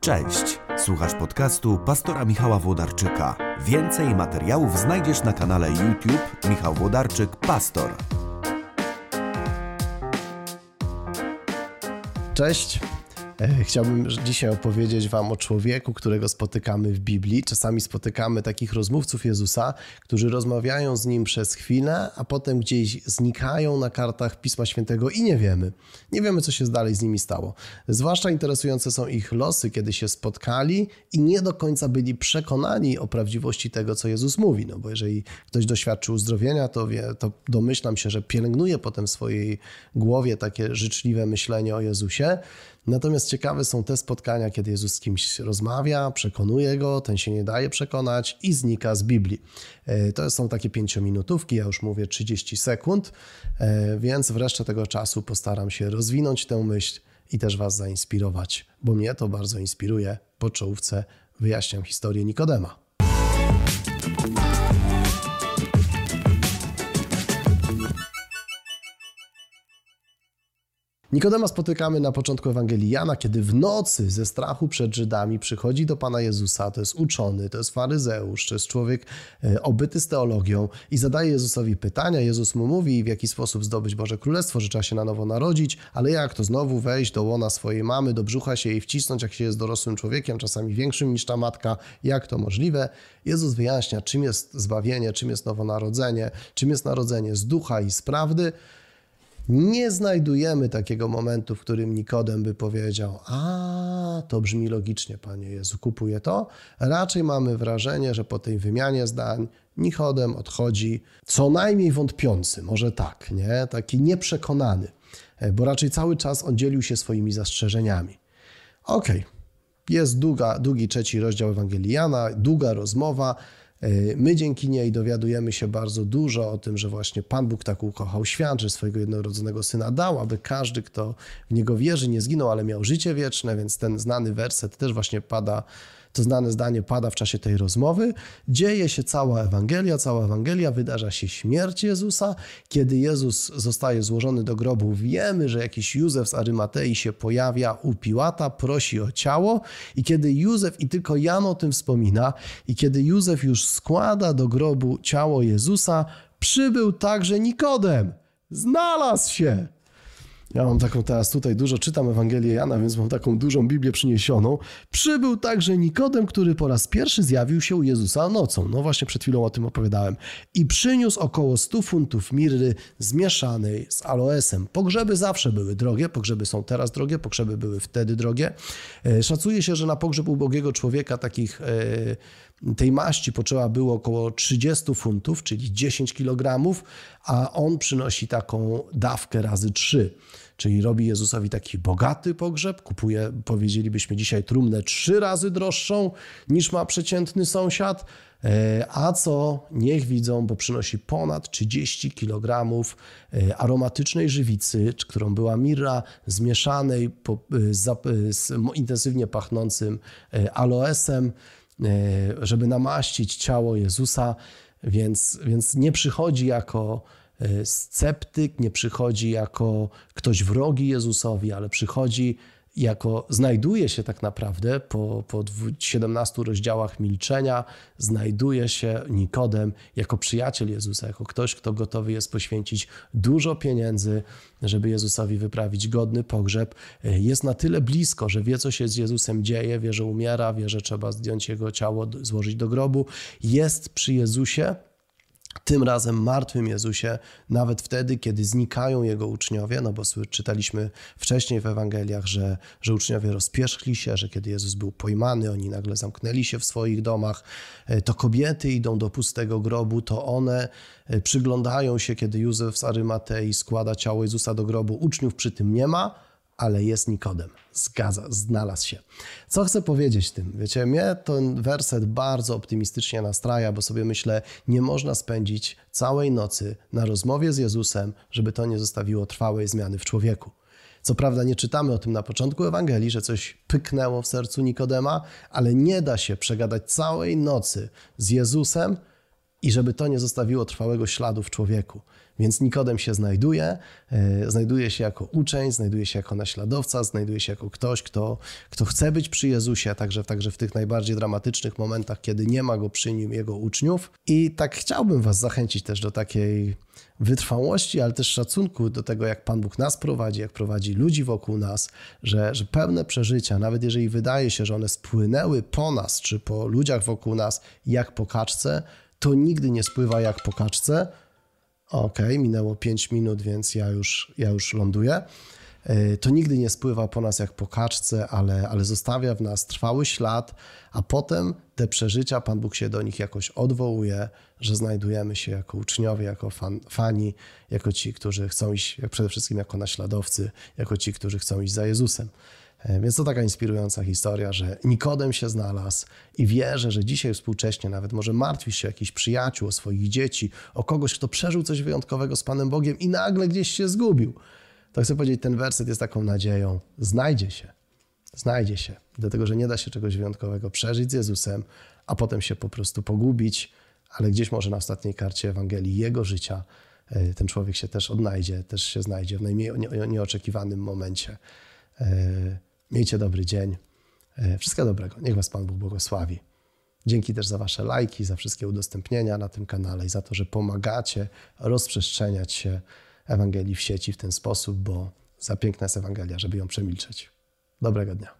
Cześć, słuchasz podcastu pastora Michała Włodarczyka. Więcej materiałów znajdziesz na kanale YouTube Michał Włodarczyk Pastor. Cześć. E, chciałbym dzisiaj opowiedzieć Wam o człowieku, którego spotykamy w Biblii. Czasami spotykamy takich rozmówców Jezusa, którzy rozmawiają z nim przez chwilę, a potem gdzieś znikają na kartach Pisma Świętego i nie wiemy. Nie wiemy, co się dalej z nimi stało. Zwłaszcza interesujące są ich losy, kiedy się spotkali i nie do końca byli przekonani o prawdziwości tego, co Jezus mówi. No bo jeżeli ktoś doświadczył uzdrowienia, to, wie, to domyślam się, że pielęgnuje potem w swojej głowie takie życzliwe myślenie o Jezusie. Natomiast ciekawe są te spotkania, kiedy Jezus z kimś rozmawia, przekonuje go, ten się nie daje przekonać i znika z Biblii. E, to są takie pięciominutówki, ja już mówię 30 sekund, e, więc w resztę tego czasu postaram się rozwinąć tę myśl i też Was zainspirować, bo mnie to bardzo inspiruje. Po czołówce wyjaśniam historię Nikodema. Nikodema spotykamy na początku Ewangelii Jana, kiedy w nocy ze strachu przed Żydami przychodzi do Pana Jezusa. To jest uczony, to jest faryzeusz, to jest człowiek e, obyty z teologią i zadaje Jezusowi pytania. Jezus mu mówi, w jaki sposób zdobyć Boże Królestwo, że trzeba się na nowo narodzić, ale jak to znowu wejść do łona swojej mamy, do brzucha się jej wcisnąć, jak się jest dorosłym człowiekiem, czasami większym niż ta matka, jak to możliwe? Jezus wyjaśnia, czym jest zbawienie, czym jest nowonarodzenie, czym jest narodzenie z ducha i z prawdy. Nie znajdujemy takiego momentu, w którym Nikodem by powiedział: A, to brzmi logicznie, Panie Jezu, kupuję to. Raczej mamy wrażenie, że po tej wymianie zdań Nikodem odchodzi co najmniej wątpiący, może tak, nie? taki nieprzekonany, bo raczej cały czas on dzielił się swoimi zastrzeżeniami. Okej, okay. jest długa, długi trzeci rozdział Ewangelii Jana, długa rozmowa. E, my dzięki niej dowiadujemy się bardzo dużo o tym, że właśnie Pan Bóg tak ukochał świat, że swojego jednorodzonego syna dał, aby każdy, kto w niego wierzy, nie zginął, ale miał życie wieczne, więc ten znany werset też właśnie pada to znane zdanie pada w czasie tej rozmowy. Dzieje się cała Ewangelia, cała Ewangelia, wydarza się śmierć Jezusa. Kiedy Jezus zostaje złożony do grobu, wiemy, że jakiś Józef z Arymatei się pojawia u Piłata, prosi o ciało i kiedy Józef, i tylko Jan o tym wspomina, i kiedy Józef już składa do grobu ciało Jezusa, przybył także Nikodem. Znalazł się. Ja mam taką teraz tutaj dużo czytam Ewangelię Jana, więc mam taką dużą Biblię przyniesioną. Przybył także Nikodem, który po raz pierwszy zjawił się u Jezusa nocą. No właśnie przed chwilą o tym opowiadałem. I przyniósł około 100 funtów mirry zmieszanej z aloesem. Pogrzeby zawsze były drogie, pogrzeby są teraz drogie, pogrzeby były wtedy drogie. E, szacuje się, że na pogrzeb ubogiego człowieka takich e, tej maści potrzeba było około 30 funtów, czyli 10 kg, a on przynosi taką dawkę razy 3. Czyli robi Jezusowi taki bogaty pogrzeb, kupuje, powiedzielibyśmy dzisiaj, trumnę trzy razy droższą niż ma przeciętny sąsiad. E, a co niech widzą, bo przynosi ponad 30 kg e, aromatycznej żywicy, którą była mirra, zmieszanej e, z intensywnie pachnącym aloesem, żeby namaścić ciało Jezusa, więc, więc nie przychodzi jako E, sceptyk, nie przychodzi jako ktoś wrogi Jezusowi, ale przychodzi jako znajduje się tak naprawdę po, po 17 rozdziałach milczenia, znajduje się Nikodem jako przyjaciel Jezusa, jako ktoś, kto gotowy jest poświęcić dużo pieniędzy, żeby Jezusowi wyprawić godny pogrzeb. Jest na tyle blisko, że wie, co się z Jezusem dzieje, wie, że umiera, wie, że trzeba zdjąć jego ciało, złożyć do grobu. Jest przy Jezusie tym razem martwym Jezusie, nawet wtedy, kiedy znikają jego uczniowie, no bo czytaliśmy wcześniej w Ewangeliach, że, że uczniowie rozpierzchli się, że kiedy Jezus był pojmany, oni nagle zamknęli się w swoich domach, e, to kobiety idą do pustego grobu, to one e, przyglądają się, kiedy Józef z Arymatei składa ciało Jezusa do grobu, uczniów przy tym nie ma, ale jest Nikodem. Zgadza, znalazł się. Co chcę powiedzieć tym? Wiecie, mnie ten werset bardzo optymistycznie nastraja, bo sobie myślę, nie można spędzić całej nocy na rozmowie z Jezusem, żeby to nie zostawiło trwałej zmiany w człowieku. Co prawda nie czytamy o tym na początku Ewangelii, że coś pyknęło w sercu Nikodema, ale nie da się przegadać całej nocy z Jezusem, i żeby to nie zostawiło trwałego śladu w człowieku. Więc Nikodem się znajduje, e, znajduje się jako uczeń, znajduje się jako naśladowca, znajduje się jako ktoś, kto, kto chce być przy Jezusie, także, także w tych najbardziej dramatycznych momentach, kiedy nie ma go przy nim jego uczniów. I tak chciałbym Was zachęcić też do takiej wytrwałości, ale też szacunku do tego, jak Pan Bóg nas prowadzi, jak prowadzi ludzi wokół nas, że, że pewne przeżycia, nawet jeżeli wydaje się, że one spłynęły po nas czy po ludziach wokół nas jak po kaczce, to nigdy nie spływa jak po kaczce. Okej, okay, minęło 5 minut, więc ja już, ja już ląduję. E, to nigdy nie spływa po nas jak po kaczce, ale, ale zostawia w nas trwały ślad, a potem te przeżycia, Pan Bóg się do nich jakoś odwołuje, że znajdujemy się jako uczniowie, jako fan, fani, jako ci, którzy chcą iść, przede wszystkim jako naśladowcy, jako ci, którzy chcą iść za Jezusem. E, więc to taka inspirująca historia, że Nikodem się znalazł i wierzę, że dzisiaj współcześnie nawet może martwisz się o jakichś przyjaciół, o swoich dzieci, o kogoś, kto przeżył coś wyjątkowego z Panem Bogiem i nagle gdzieś się zgubił. To chcę powiedzieć, ten werset jest taką nadzieją. Znajdzie się. Znajdzie się. Dlatego, że nie da się czegoś wyjątkowego przeżyć z Jezusem, a potem się po prostu pogubić, ale gdzieś może na ostatniej karcie Ewangelii Jego życia e, ten człowiek się też odnajdzie, też się znajdzie w najmniej nieoczekiwanym momencie. Miejcie dobry dzień. E, wszystkiego dobrego. Niech Was Pan Bóg błogosławi. Dzięki też za Wasze lajki, za wszystkie udostępnienia na tym kanale i za to, że pomagacie rozprzestrzeniać się Ewangelii w sieci w ten sposób, bo za piękna jest Ewangelia, żeby ją przemilczeć. Dobrego dnia.